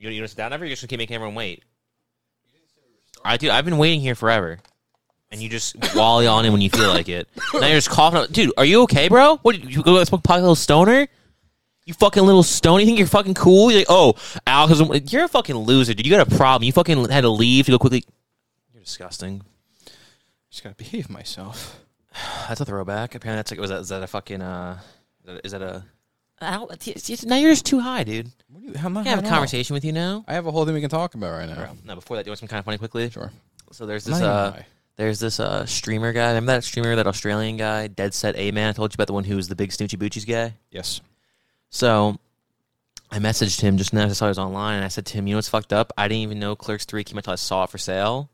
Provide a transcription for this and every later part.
You you gonna sit down ever? You just gonna keep making everyone wait. I do. I've been waiting here forever, and you just wally on in when you feel like it. Now you're just coughing. Up. Dude, are you okay, bro? What you go smoke pot, little stoner? You fucking little stone. You think you're fucking cool? You're like, oh, Alex, you're a fucking loser, dude. You got a problem. You fucking had to leave to go quickly. You're disgusting. Just gotta behave myself. That's a throwback. Apparently, that's like was that is that a fucking uh is that a I don't- it's- it's- now you're just too high, dude. What you, I'm I can have a conversation with you now. I have a whole thing we can talk about right now. Bro, no, before that, do you want some kind of funny quickly? Sure. So there's this uh there's this uh streamer guy. Remember that streamer, that Australian guy, Dead Set A Man? I told you about the one who was the big Snoochie Boochies guy. Yes. So I messaged him just now I saw he was online, and I said to him, "You know what's fucked up? I didn't even know Clerks Three came out until I saw it for sale."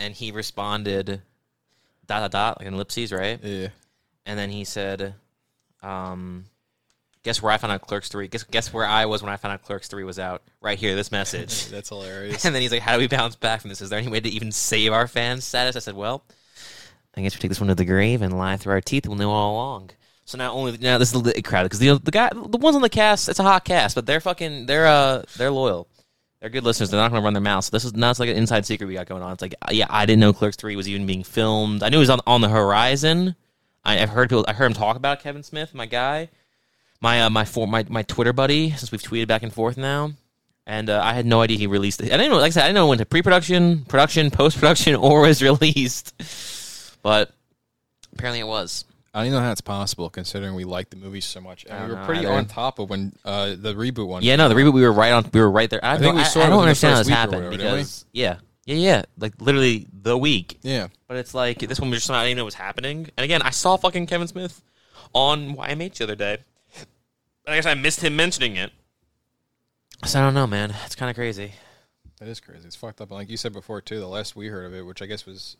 And he responded, "Dot dot dot," like an ellipses, right? yeah. And then he said, um, "Guess where I found out Clerks Three? Guess guess where I was when I found out Clerks Three was out? Right here, this message." That's hilarious. and then he's like, "How do we bounce back from this? Is there any way to even save our fan status?" I said, "Well, I guess we take this one to the grave and lie through our teeth. We'll know all along." So now only now this is a little crowded because the the guy the ones on the cast it's a hot cast, but they're fucking they're uh they're loyal. They're good listeners. They're not going to run their mouths. So this is not like an inside secret we got going on. It's like, yeah, I didn't know Clerks Three was even being filmed. I knew it was on on the horizon. I, I've heard people. I heard him talk about Kevin Smith, my guy, my uh, my for my my Twitter buddy. Since we've tweeted back and forth now, and uh, I had no idea he released it. I didn't know. Like I said, I didn't know when to pre-production, production, post-production, or was released. But apparently, it was. I don't even know how it's possible considering we liked the movie so much. And we were pretty on top of when uh, the reboot one. Yeah, no, the reboot we were right on. We were right there. I, think don't, we I, saw I it don't understand how this happened whatever, because yeah, yeah, yeah, like literally the week. Yeah. But it's like this one was just I didn't know what was happening. And again, I saw fucking Kevin Smith on YMH the other day. I guess I missed him mentioning it. So I don't know, man. It's kind of crazy. That is crazy. It's fucked up. And like you said before too, the last we heard of it, which I guess was,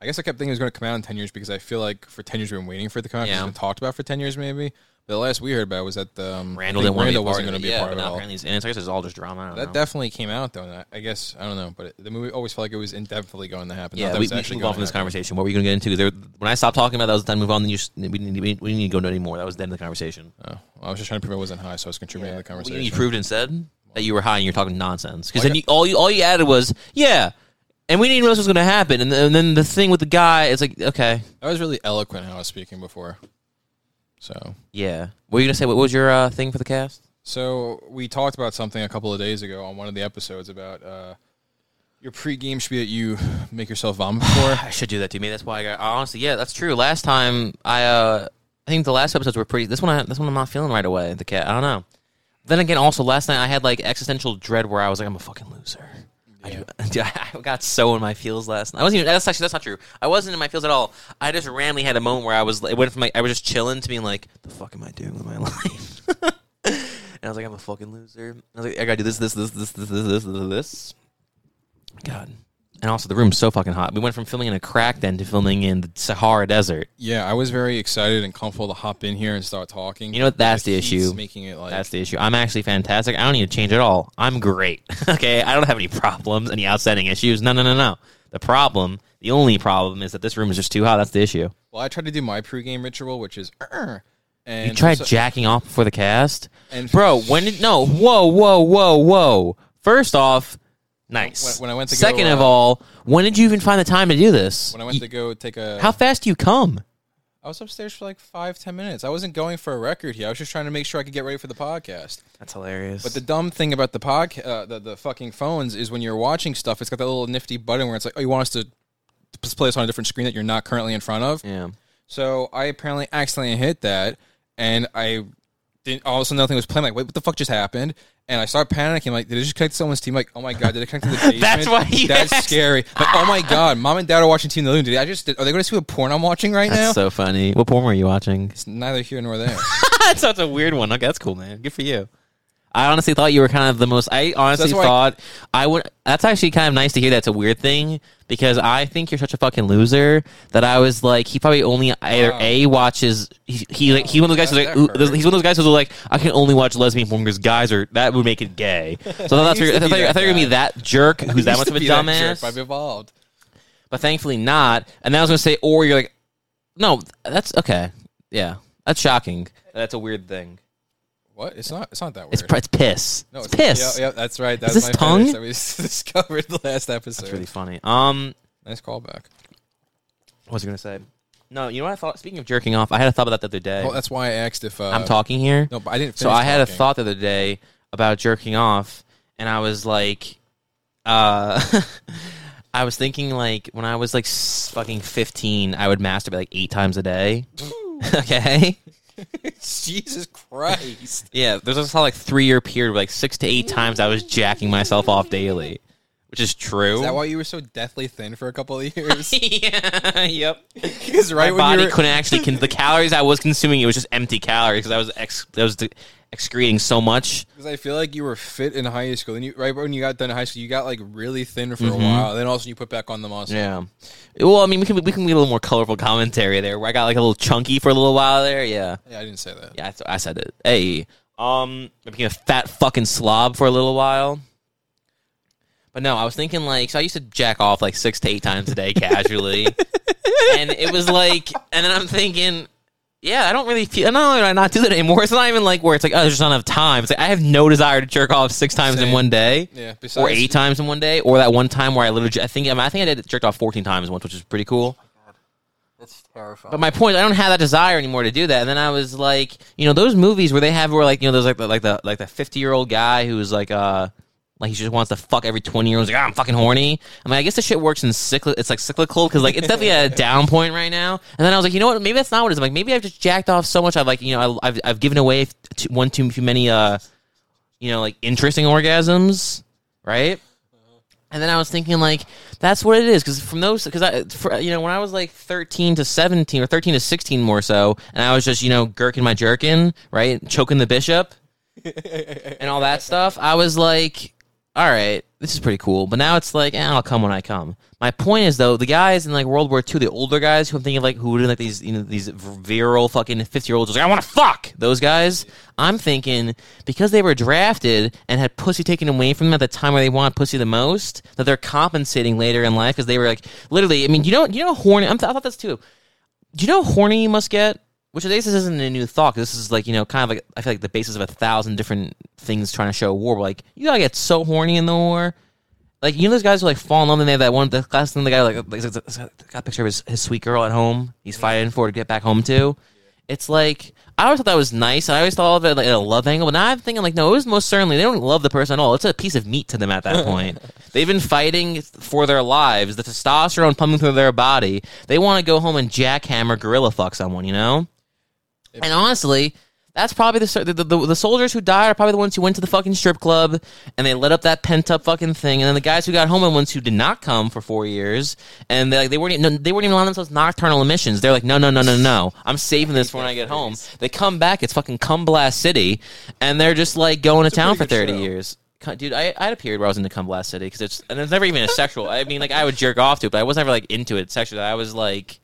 I guess I kept thinking it was going to come out in ten years because I feel like for ten years we've been waiting for it to come out. Yeah. It's been talked about for ten years maybe. The last we heard about was that um, Randall didn't want to be a Randall wasn't going to be yeah, a part of it all. apparently, and it's, I guess it's all just drama. That know. definitely came out though. And I, I guess I don't know, but it, the movie always felt like it was indefinitely going to happen. yeah, that we, we actually should move on from this conversation. What were you going to get into? there, when I stopped talking about that, was the time to move on. Then you we, didn't, we, we didn't need to go into anymore. That was the end of the conversation. Oh, well, I was just trying to prove I wasn't high, so I was contributing to the Well, conversation. you proved instead that you were high and you're talking nonsense. Because Well, then you, all you all you added was yeah, and we didn't even know this was going to happen. And, then- and then the thing with the guy, it's like okay, I was really eloquent how I was speaking before. So, yeah. What were you going to say? What was your uh, thing for the cast? so we talked about something a couple of days ago on one of the episodes about uh, your pregame should be that you make yourself vomit before. I should do that to me. That's why I got honestly. Yeah, that's true. Last time I, uh I think the last episodes were pretty. This one, I, this one, I'm not feeling right away. The cat. I don't know. Then again, also last night I had like existential dread where I was like, I'm a fucking loser. I, do, I got so in my feels last night. I wasn't even. That's actually that's not true. I wasn't in my feels at all. I just randomly had a moment where I was. It went from like I was just chilling to being like, the fuck am I doing with my life? and I was like, I'm a fucking loser. I was like, I gotta do this, this, this, this, this, this, this, this. this. God. And also, the room's so fucking hot. We went from filming in a crack den to filming in the Sahara Desert. yeah, I was very excited and comfortable to hop in here and start talking. You know what? That's the issue. Making it like That's the issue. I'm actually fantastic. I don't need to change at all. I'm great. okay, I don't have any problems, any outstanding issues. No, no, no, no. The problem, the only problem, is that this room is just too hot. That's the issue. well, I tried to do my pregame ritual, which is "Arr," and You tried jacking off before the cast, and bro. When did no? Whoa, whoa, whoa, whoa. First off, nice. When- when I went to go, Second of uh, all, when did you even find the time to do this? when I went to go take a How fast do you come? I was upstairs for like five, ten minutes. I wasn't going for a record here. I was just trying to make sure I could get ready for the podcast. That's hilarious. But the dumb thing about the pod, uh, the the fucking phones is when you're watching stuff, it's got that little nifty button where it's like, oh, you want us to p- play this on a different screen that you're not currently in front of. yeah. So I apparently accidentally hit that, and I didn't. All of a sudden, nothing was playing. Like, wait, what the fuck just happened? And I started panicking. Like, did it just connect to someone's team? Like, oh my god, did it connect to the basement? That's why you That's asked. scary. Like, oh my god, mom and dad are watching Team the Loon. Did I just? Are they going to see what porn I'm watching right now? That's so funny. What porn were you watching? it's neither here nor there. that's such a weird one. Okay, that's cool, man. Good for you. I honestly thought you were kind of the most. I honestly why- thought I would. That's actually kind of nice to hear. That's a weird thing because I think you're such a fucking loser that I was like, he probably only either Wow. a watches. He, he like he's one of those guys who's like ooh, he's one of those guys who's like I can only watch lesbian porn because guys are that would make it gay. So I thought that's used I thought, I thought you were gonna be that jerk who's that much of a be that jerk, dumbass. but I've evolved. but thankfully not. And then I was gonna say, or you're like, no, that's okay. Yeah, that's shocking. That's a weird thing. What? It's not. It's not that weird. It's pr- it's piss. no, it's, piss. Yeah, yeah, that's right. That's this my tongue? that we discovered the last episode. That's really funny. Um, nice callback. what was I gonna say? No, you know what I thought. Speaking of jerking off, I had a thought about that the other day. Well, that's why I asked if uh, I'm talking here. No, but I didn't. Finish. So I had a thought the other day about jerking off, and I was like, uh, I was thinking like when I was like fucking 15, I would masturbate like eight times a day. okay. Jesus Christ. Yeah, there's this like three year period like six to eight times I was jacking myself off daily, which is true. Is that why you were so deathly thin for a couple of years? yeah. Yep. Because right My body were, couldn't actually con- the calories I was consuming. It was just empty calories because I was ex- I was de- excreting so much. Because I feel like you were fit in high school, and you right when you got done in high school, you got like really thin for Mhm. a while. Then all of a sudden, you put back on the muscle. Yeah. Well, I mean, we can we can get a little more colorful commentary there. Where I got like a little chunky for a little while there. Yeah. Yeah, I didn't say that. Yeah, I, th- I said it. Hey, um, I became a fat fucking slob for a little while. But no, I was thinking like, so I used to jack off like six to eight times a day casually, and it was like, and then I'm thinking, yeah, I don't really feel. No, I not do that anymore. It's not even like where it's like, oh, there's just not enough time. It's like I have no desire to jerk off six times in one day. Yeah. Besides, Or eight times in one day, or that one time where I literally, I think, I, mean, I think I did jerked off fourteen times once, which is pretty cool. That's terrifying. But my point, I don't have that desire anymore to do that. And then I was like, you know, those movies where they have where like you know, there's like the, like the like the fifty year old guy who's like uh like he just wants to fuck every twenty year old. Like, ah, I'm fucking horny. I mean, I guess the shit works in cyclic. It's like cyclical because like it's definitely at a down point right now. And then I was like, you know what? Maybe that's not what it is. I'm like maybe I've just jacked off so much. I've like you know I, I've I've given away one too many uh you know like interesting orgasms, right? And then I was thinking, like, that's what it is. Because from those, because I, for, you know, when I was like 13 to 17 or 13 to 16 more so, and I was just, you know, gurking my jerkin, right? Choking the bishop and all that stuff, I was like, all right, this is pretty cool. But now it's like, eh, I'll come when I come. My point is, though, the guys in like World War II, the older guys who I'm thinking of, like, who were like these, you know, these virile fucking 50 year olds, like, I want to fuck those guys. I'm thinking because they were drafted and had pussy taken away from them at the time where they want pussy the most, that they're compensating later in life because they were like, literally, I mean, you know, you know, horny. I'm th- I thought this too. Do you know how horny you must get? Which I guess this isn't a new thought. 'cause This is like you know, kind of like I feel like the basis of a thousand different things trying to show war. But like you gotta get so horny in the war. Like you know those guys who like fall in love and they have that one. The last thing the guy like, like got a picture of his, his sweet girl at home. He's fighting for to get back home to. It's like I always thought that was nice. I always thought of it like a love angle, but now I'm thinking like no, it was most certainly they don't love the person at all. It's a piece of meat to them at that point. They've been fighting for their lives. The testosterone pumping through their body. They want to go home and jackhammer gorilla fuck someone. You know. And honestly, that's probably the, the the the soldiers who died are probably the ones who went to the fucking strip club and they lit up that pent up fucking thing. And then the guys who got home are the ones who did not come for four years, and they like they weren't even, they weren't even allowing themselves nocturnal emissions. They're like, no, no, no, no, no, I'm saving this for when I get home. They come back, it's fucking cum blast city, and they're just like going to town for thirty show. years. Dude, I, I had a period where I was into Cum Blast City because it's and it's never even a sexual. I mean, like I would jerk off to it, but I was never like into it sexually. I was like,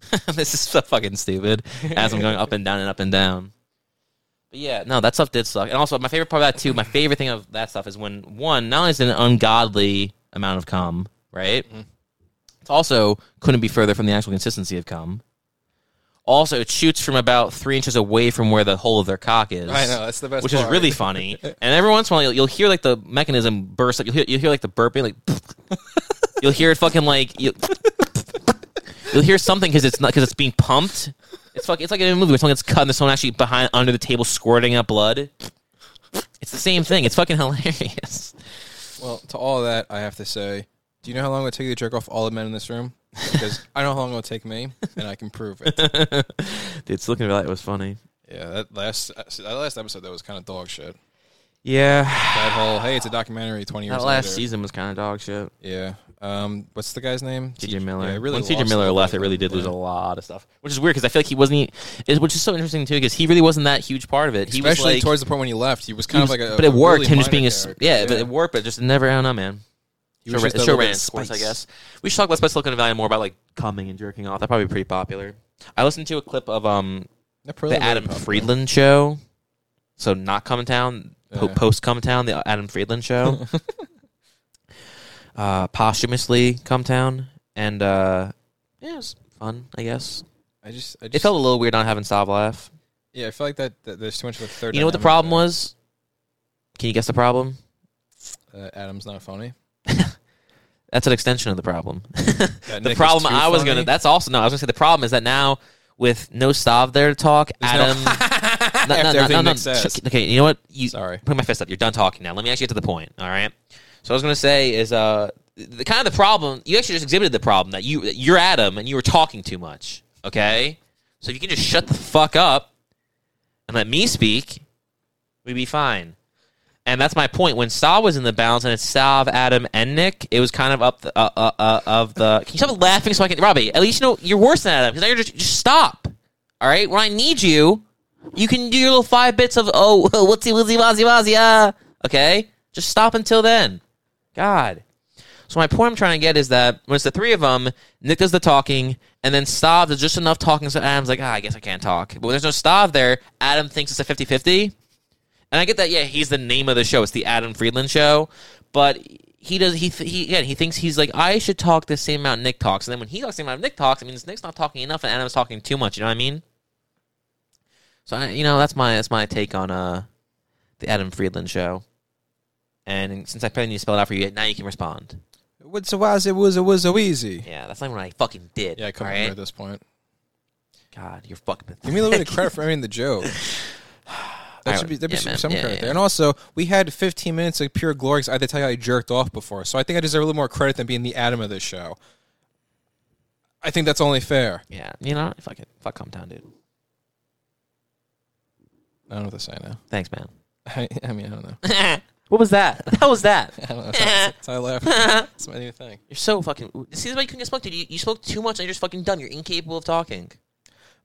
this is so fucking stupid as I'm going up and down and up and down. But yeah, no, that stuff did suck. And also, my favorite part of that too, my favorite thing of that stuff is when one, not only is it an ungodly amount of cum, right? Mm-hmm. It's also couldn't be further from the actual consistency of cum. Also, it shoots from about three inches away from where the hole of their cock is. I know that's the best. Which is really funny, and every once in a while you'll, you'll hear like the mechanism burst. up. you'll hear, you'll hear like the burping, like you'll hear it fucking like you, you'll hear something because it's not because it's being pumped. It's fucking, it's like in a movie where someone gets cut and there's someone actually behind under the table squirting up blood. It's the same thing. It's fucking hilarious. Well, to all of that, I have to say, do you know how long it would take you to jerk off all the men in this room? Because I know how long it will take me, and I can prove it. Dude, looking like it was funny. Yeah, that last that last episode that was kind of dog shit. Yeah, That whole hey, it's a documentary twenty years that last later. season was kind of dog shit. Yeah. Um, what's the guy's name? TJ Miller. Yeah, really when TJ Miller left, it really did lose Yeah. a lot of stuff, which is weird because I feel like he wasn't. It, which is so interesting too because he really wasn't that huge part of it. He Especially was like, towards the point when he left, he was he kind was- of like a. but it worked. really him just being a character. yeah, but it worked. But just never. I don't know, man. He Show, was ra- just a show ran of sports, I guess. We should talk about Special Silicon Valley more about like coming and jerking off. That'd probably be pretty popular. I listened to a clip of um the Adam popular. Friedland show. So not Cum Town, po- Yeah. post Cum Town, the Adam Friedland show. uh, posthumously Cum Town, and uh, yeah, it was fun. I guess I just, I just it felt a little weird not having Stav laugh. Yeah, I feel like that, that there's too much of a third. You know what the dynamic problem there. was? Can you guess the problem? Uh, Adam's not funny. That's an extension of the problem. The Nick is problem too I was funny? gonna. That's also no. I was gonna say the problem is that now with no Stav there to talk, There's no- Adam. no, After no, no, everything no, no. Nick says. Sh- Okay, you know what? You Sorry. put my fist up. You're done talking now. Let me actually get to the point. All right. So I was gonna say is uh the kind of the problem. You actually just exhibited the problem that you that you're Adam and you were talking too much. Okay. So if you can just shut the fuck up and let me speak, we'd be fine. And that's my point. When Stav was in the balance, and it's Stav, Adam, and Nick, it was kind of up the, uh, uh, uh, of the. Can you stop laughing so I can, Robbie? At least you know you're worse than Adam because now you're just just stop. All right, when I need you, you can do your little five bits of oh whatsy whatsy wazzy wazzy ah. Okay, just stop until then. God. So my point I'm trying to get is that when it's the three of them, Nick does the talking, and then Stav does just enough talking so Adam's like, ah, I guess I can't talk. But when there's no Stav there, Adam thinks it's a 50-50. And I get that, yeah, he's the name of the show. It's the Adam Friedland show. But he does he th- he yeah, he thinks he's like, I should talk the same amount Nick talks. And then when he talks the same amount Nick talks, I mean Nick's not talking enough and Adam's talking too much, you know what I mean? So I, you know, that's my that's my take on uh the Adam Friedland show. And since I probably need to spell it out for you, now you can respond. What's a was it was a was a wheezy. Yeah, that's not what I fucking did. Yeah, I couldn't all right? at this point. God, you're fucking Give me a little bit of credit for ending the joke. That should be, there yeah, should be some Yeah, credit yeah. there. And also, we had 15 minutes of pure glory 'cause I had to tell you I jerked off before. So I think I deserve a little more credit than being the Adam of this show. I think that's only fair. Yeah, you know, fuck it, fuck calm down, dude. I don't know what to say now. Thanks, man. I, I mean, I don't know. what was that? That was that. I don't know. That's, that's how I laugh. That's my new thing. You're so fucking. See, this is why you couldn't get smoked, dude. You, you spoke too much and you're just fucking done. You're incapable of talking.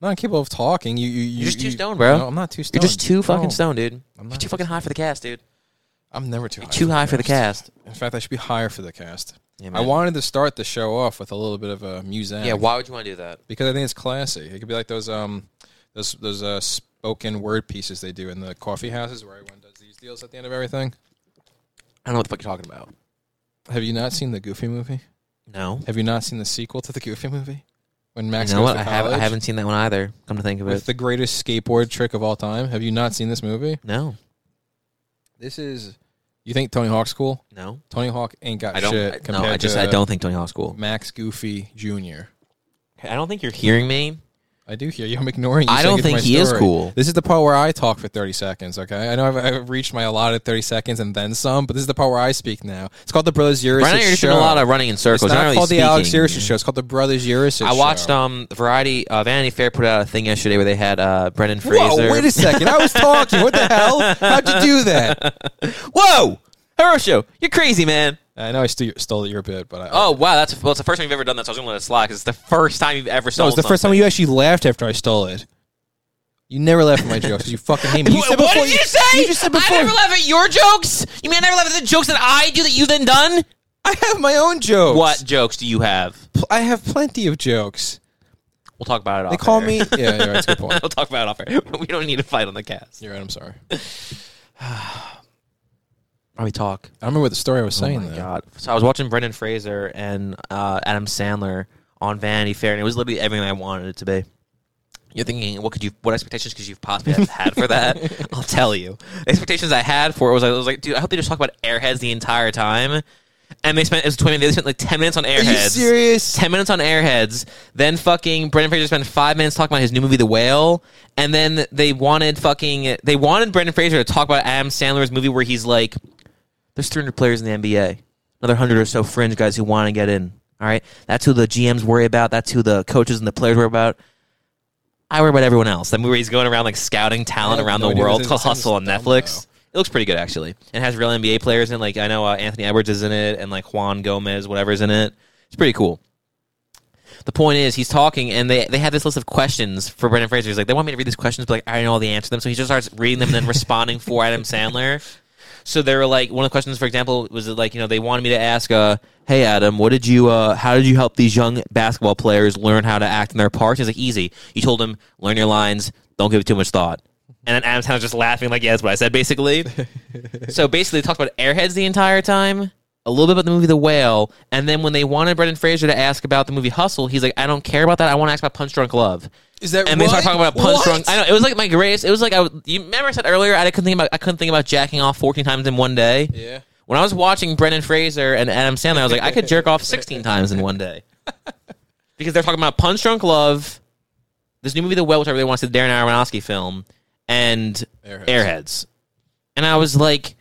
I'm not capable of talking. You, you, you, You're just too you- stoned, bro. No, I'm not too stoned. You're just too fucking No, stoned, dude. I'm You're not too fucking high for the cast, dude. I'm never too high. Too high for the cast. In fact, I should be higher for the cast. Yeah, I wanted to start the show off with a little bit of a music. Yeah, why would you want to do that? because I think it's classy. It could be like those um those those uh, spoken word pieces they do in the coffee houses where everyone does these deals at the end of everything. I don't know what the fuck you're talking about. Have you not seen the Goofy movie? No. Have you not seen the sequel to the Goofy movie? When Max you know goes what? to I, have, I haven't seen that one either. Come to think of with it. the greatest skateboard trick of all time. Have you not seen this movie? No. This is. You think Tony Hawk's cool? No. Tony Hawk ain't got I don't. shit I, compared no, I just to I don't think Tony Hawk's cool. Max Goofy Jr. I don't think you're hearing me. I do hear you. I'm ignoring you. I don't think he is cool. This is the part where I talk for 30 seconds, okay? I know I've, I've reached my allotted 30 seconds and then some, but this is the part where I speak now. It's called the Brothers Right now, you're Show. doing a lot of running in circles. it's You're not really called the Alex speaking. Urich Show. It's called the Brothers Urich I watched Show. um Variety uh, Vanity Fair put out a thing yesterday where they had uh Brendan Fraser. Whoa, wait a second. I was talking. What the hell? How'd you do that? Whoa! Hero show. You're crazy, man. I know I st- stole your bit, but I, Oh wow, that's well, it's the first time you've ever done that. So I was gonna let it slide because it's the first time you've ever no, stolen. it's the first time you actually laughed after I stole it. You never laugh at my jokes you fucking hate me. You What, said what before did you say? You just said before. I never laugh at your jokes. You mean I never laugh at the jokes that I do that you then done? I have my own jokes. What jokes do you have? Pl- I have plenty of jokes. We'll talk about it. They call air. me. Yeah, yeah, that's a good point. we'll talk about it off air. We don't need to fight on the cast. You're right. I'm sorry. Probably talk. I don't remember what the story I was saying. oh my god! So I was watching Brendan Fraser and uh, Adam Sandler on Vanity Fair, and it was literally everything I wanted it to be. You're thinking, what could you, what expectations could you possibly have had for that? I'll tell you. The expectations I had for it was, I was like, dude, I hope they just talk about Airheads the entire time. And they spent it was twenty. minutes. They spent like ten minutes on Are you Airheads. serious? 10 minutes on Airheads. Then fucking Brendan Fraser spent five minutes talking about his new movie, The Whale. And then they wanted fucking, they wanted Brendan Fraser to talk about Adam Sandler's movie where he's like, there's 300 players in the NBA. Another 100 or so fringe guys who want to get in. All right. That's who the GMs worry about. That's who the coaches and the players worry about. I worry about everyone else. That movie where he's going around like scouting talent around no the world. It's it called Hustle on Netflix. dumb, It looks pretty good actually. It has real NBA players in. Like I know uh, Anthony Edwards is in it, and like Juan Gomez, whatever's in it. It's pretty cool. The point is, he's talking, and they they have this list of questions for Brendan Fraser. He's like, they want me to read these questions, but like I know all the answers to them. So he just starts reading them and then responding for Adam Sandler. So they were like, one of the questions, for example, was like, you know, they wanted me to ask, uh, "Hey Adam, what did you, uh, how did you help these young basketball players learn how to act in their parts?" He's like, "Easy. You told them learn your lines, don't give it too much thought." And then Adam's Adam Sandler's just laughing, like, "Yeah, that's what I said." Basically, so basically, they talked about Airheads the entire time, a little bit about the movie The Whale, and then when they wanted Brendan Fraser to ask about the movie Hustle, he's like, "I don't care about that. I want to ask about Punch Drunk Love." Is that and they start talking about punch drunk. I know it was like my greatest. It was like I you remember I said earlier I couldn't think about I couldn't think about jacking off fourteen times in one day. Yeah. When I was watching Brendan Fraser and Adam Sandler, I was like I could jerk off sixteen times in one day because they're talking about Punch Drunk Love, this new movie The Whale, which I really want to see, the Darren Aronofsky film, and Airheads. Airheads. And I was like,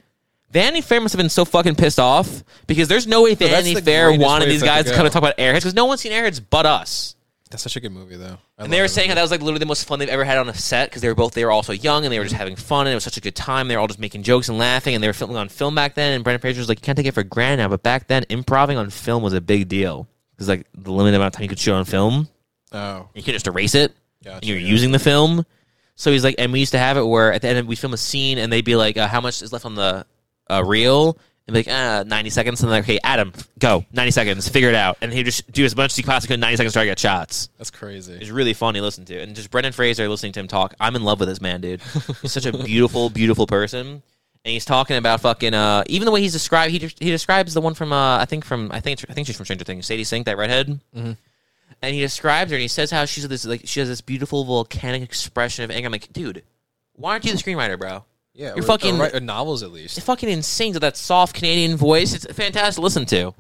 Vanity Fair must have been so fucking pissed off because there's no way Vanity the Fair wanted these guys to come and talk about Airheads because no one's seen Airheads but us. That's such a good movie, though. I And they were saying how that was like literally the most fun they've ever had on a set because they were both they were all so young and they were just having fun and it was such a good time. They were all just making jokes and laughing and they were filming on film back then. And Brendan Fraser was like, you can't take it for granted now, but back then, improvising on film was a big deal because like the limited amount of time you could shoot on film, Oh, you could just erase it. gotcha. and you're yeah. using the film. So he's like, and we used to have it where at the end we film a scene and they'd be like, uh, how much is left on the uh, reel? And be like, ah, 90 seconds. And they're like, hey, Adam, go, 90 seconds, figure it out. And he'd just do as much as he possibly could in 90 seconds to try to get shots. That's crazy. It's really fun to listen to. And just Brendan Fraser listening to him talk, I'm in love with this man, dude. He's such a beautiful, beautiful person. And he's talking about fucking, uh, even the way he's described, he, he describes the one from, uh, I think from, I think, I think she's from Stranger Things, Sadie Sink, that redhead and he describes her and he says how she's this like she has this beautiful volcanic expression of anger. I'm like, dude, why aren't you the screenwriter, bro? Yeah, You're fucking- write- or novels at least. It's fucking insane with that soft Canadian voice. It's fantastic to listen to.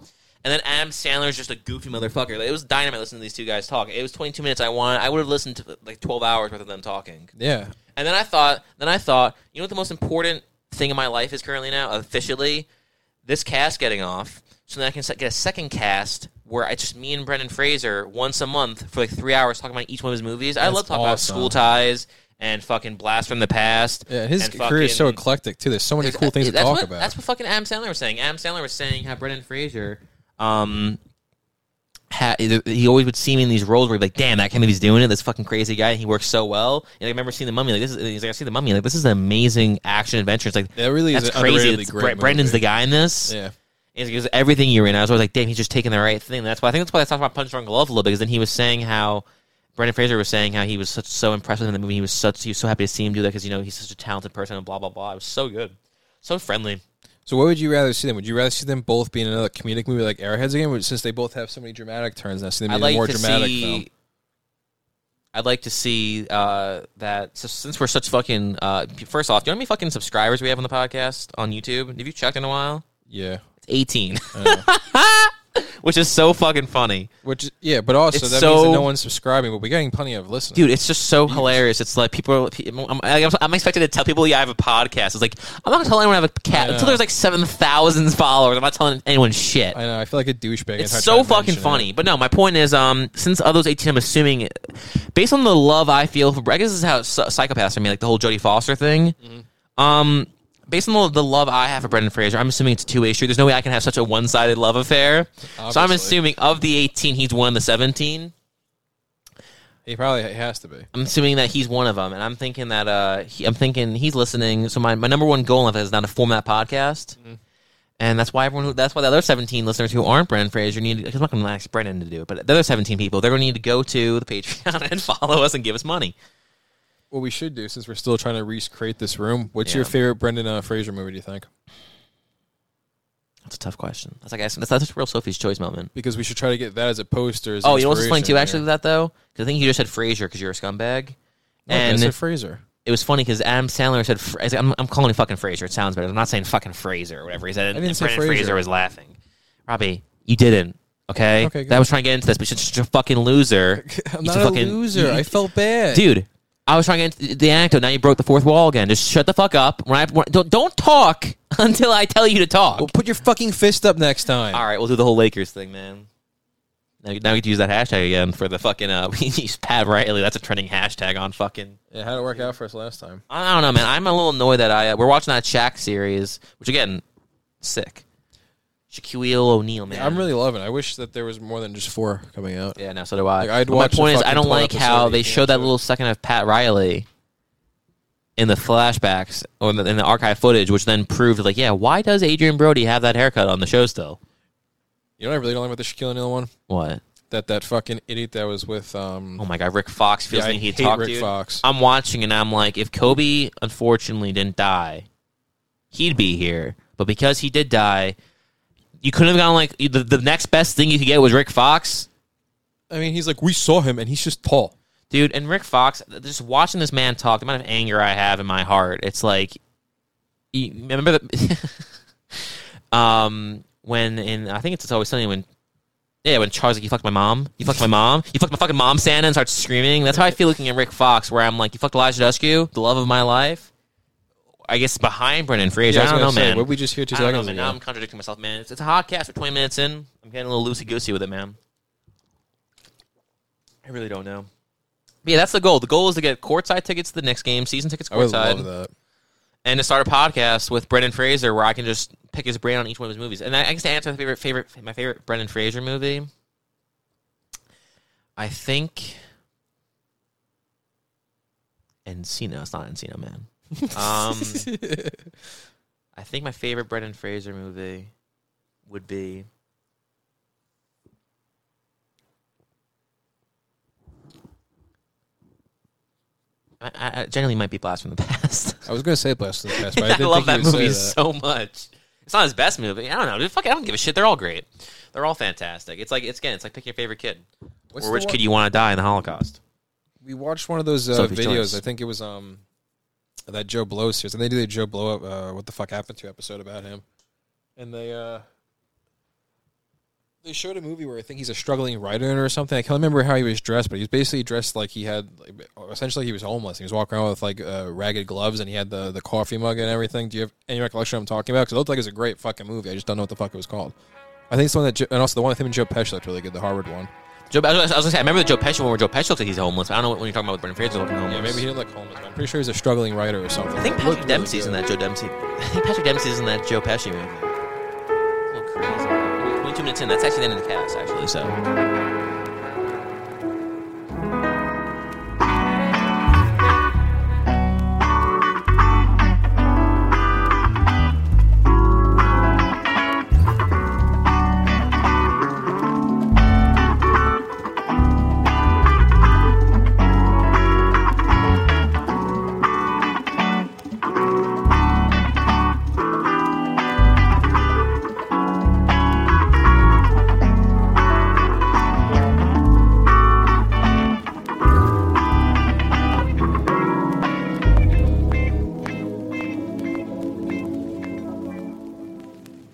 And then Adam Sandler is just a goofy motherfucker. Like, it was dynamite listening to these two guys talk. It was 22 minutes. I wanted. I would have listened to like 12 hours worth of them talking. Yeah, And then I thought, then I thought, you know what the most important thing in my life is currently now, officially, this cast getting off, so then I can get a second cast where I just me and Brendan Fraser once a month for like three hours talking about each one of his movies. I love talking about. School Ties and fucking Blast from the Past. yeah. His career is so eclectic too. There's so many cool things to talk what, about. That's what fucking Adam Sandler was saying. Adam Sandler was saying how Brendan Fraser, um, had, he always would see me in these roles where he'd be like, "Damn, that can't he's doing it. This fucking crazy guy. And he works so well." And I remember seeing the Mummy. Like this is, he's like, "I see the Mummy. Like this is an amazing action adventure." It's like That really is that's an crazy. It's, Bre- Brendan's the guy in this. yeah, And He everything you're in. I was always like, damn, he's just taking the right thing. That's why I think that's why I talked about Punch Drunk Love a little bit. Because then he was saying how Brendan Fraser was saying how he was such so impressed with him in the movie. He was such he was so happy to see him do that because you know he's such a talented person and blah blah blah. It was so good, so friendly. So what would you rather see them? Would you rather see them both be in another comedic movie like Airheads again, since they both have so many dramatic turns now, see them in a like more dramatic see. film? I'd like to see uh, that. So since we're such fucking. Uh, first off, do you know how many fucking subscribers we have on the podcast on YouTube? Have you checked in a while? Yeah, It's 18, I know. which is so fucking funny. which yeah, but also It's that means that no one's subscribing, but we're getting plenty of listeners. Dude, it's just so hilarious. It's like people. Are, I'm, I'm, I'm expected to tell people, yeah, I have a podcast. It's like I'm not gonna tell anyone I have a cat I until there's like seven thousand followers. I'm not telling anyone shit. I know. I feel like a douchebag. It's I so fucking mention funny. it. But no, my point is, um, since of those 18, I'm assuming, based on the love I feel for, I guess this is how psychopaths are me, like the whole Jodie Foster thing. Mm-hmm. Um, based on the, the love I have for Brendan Fraser, I'm assuming it's a two way street. There's no way I can have such a one sided love affair. So I'm assuming of the 18, he's one of the 17. He probably he has to be. I'm assuming that he's one of them, and I'm thinking that uh, he, I'm thinking he's listening. So my, my number one goal in life is not to form that podcast, and that's why everyone. Who, that's why the other 17 listeners who aren't Brendan Fraser need. Because I'm not going to ask Brendan to do it, but the other 17 people they're going to need to go to the Patreon and follow us and give us money. What we should do, since we're still trying to recreate this room, what's Yeah. your favorite Brendan uh, Fraser movie? Do you think? That's a tough question. That's like that's, that's a real Sophie's choice moment. Because we should try to get that as a poster. As Oh, you know what's funny too? Actually, with that though, because I think you just said Fraser because you're a scumbag, Okay, and so Fraser. it was funny because Adam Sandler said, I said, I'm, I'm calling him fucking Fraser. It sounds better. I'm not saying fucking Fraser or whatever. He said, I didn't and say Brendan Fraser. Fraser was laughing. Robbie, you didn't. Okay? Okay, that was trying to get into this, but you're such a fucking loser. I'm not a fucking- loser. I felt bad, Dude, I was trying to get the anecdote. Now you broke the fourth wall again. Just shut the fuck up. When I, when, don't, don't talk until I tell you to talk. Well, put your fucking fist up next time. All right, we'll do the whole Lakers thing, man. Now, now we get to use that hashtag again for the fucking, uh, we use Pat Riley. That's a trending hashtag on fucking. Yeah, how'd it work out for us last time? I don't know, man. I'm a little annoyed that I uh, we're watching that Shaq series, which again, sick. Shaquille O'Neal, man. I'm really loving it. I wish that there was more than just four coming out. yeah. No, so do I. Like, I'd But my watch the point is, I fucking don't 12 like how they one showed that too. little second of Pat Riley in the flashbacks or in the, in the archive footage, which then proved like, yeah, why does Adrien Brody have that haircut on the show still? You know what I really don't like about the Shaquille O'Neal one? What? That that fucking idiot that was with um. Oh my god, Rick Fox feels yeah, I like he hate talked Rick dude. Fox. I'm watching and I'm like, if Kobe unfortunately didn't die, he'd be here. But because he did die, you couldn't have gone like the, the next best thing you could get was Rick Fox. I mean, he's like, we saw him, and he's just tall. dude. And Rick Fox, just watching this man talk, the amount of anger I have in my heart, it's like, you remember the, um, when in I think it's, it's always sunny when. Yeah, when Charles like, you fucked my mom, you fucked my mom, you fucked my fucking mom, Santa, and starts screaming. That's how I feel looking at Rick Fox, where I'm like, you fucked Eliza Dushku, the love of my life. I guess behind Brendan Fraser. Yeah, I was don't know, say, man. What we just hear two I don't know, man. Now I'm contradicting myself, man. It's, it's a hot cast. We're 20 minutes in. I'm getting a little loosey goosey with it, man. I really don't know. But yeah, that's the goal. The goal is to get courtside tickets to the next game, season tickets I would courtside, love that. and to start a podcast with Brendan Fraser where I can just pick his brain on each one of his movies. And I, I guess to answer my favorite, favorite, my favorite Brendan Fraser movie, I think Encino. It's not Encino, man. Um, I think my favorite Brendan Fraser movie would be. I, I generally might be Blast from the Past. I was gonna say Blast from the Past, but I, I, didn't love that movie that. so much. It's not his best movie. I don't know. Dude, fuck it, I don't give a shit. They're all great. They're all fantastic. It's like it's again, it's like picking your favorite kid. What's or which one- kid you want to die in the Holocaust. We watched one of those uh, videos. Choice. I think it was um that Joe Blow series, and they did a Joe Blow up. Uh, what the fuck happened to episode about him? And they uh they showed a movie where I think he's a struggling writer or something. I can't remember how he was dressed, but he was basically dressed like he had like, essentially he was homeless. He was walking around with like uh, ragged gloves, and he had the the coffee mug and everything. Do you have any recollection of what I'm talking about? Because it looked like it was a great fucking movie. I just don't know what the fuck it was called. I think it's the one that, and also the one with him and Joe Pesci looked really good. The Harvard one. Joe, I was, I was gonna say, I remember the Joe Pesci one where Joe Pesci looks like he's homeless. I don't know what when you're talking about with Brendan Fraser looking homeless. Yeah, maybe he didn't look homeless. But I'm pretty sure he's a struggling writer or something. I think Patrick looked really Dempsey's in that Joe Dempsey. I think Patrick Dempsey's in that Joe Pesci movie. It's a little crazy. 22 minutes in. That's actually the end of the cast, actually. So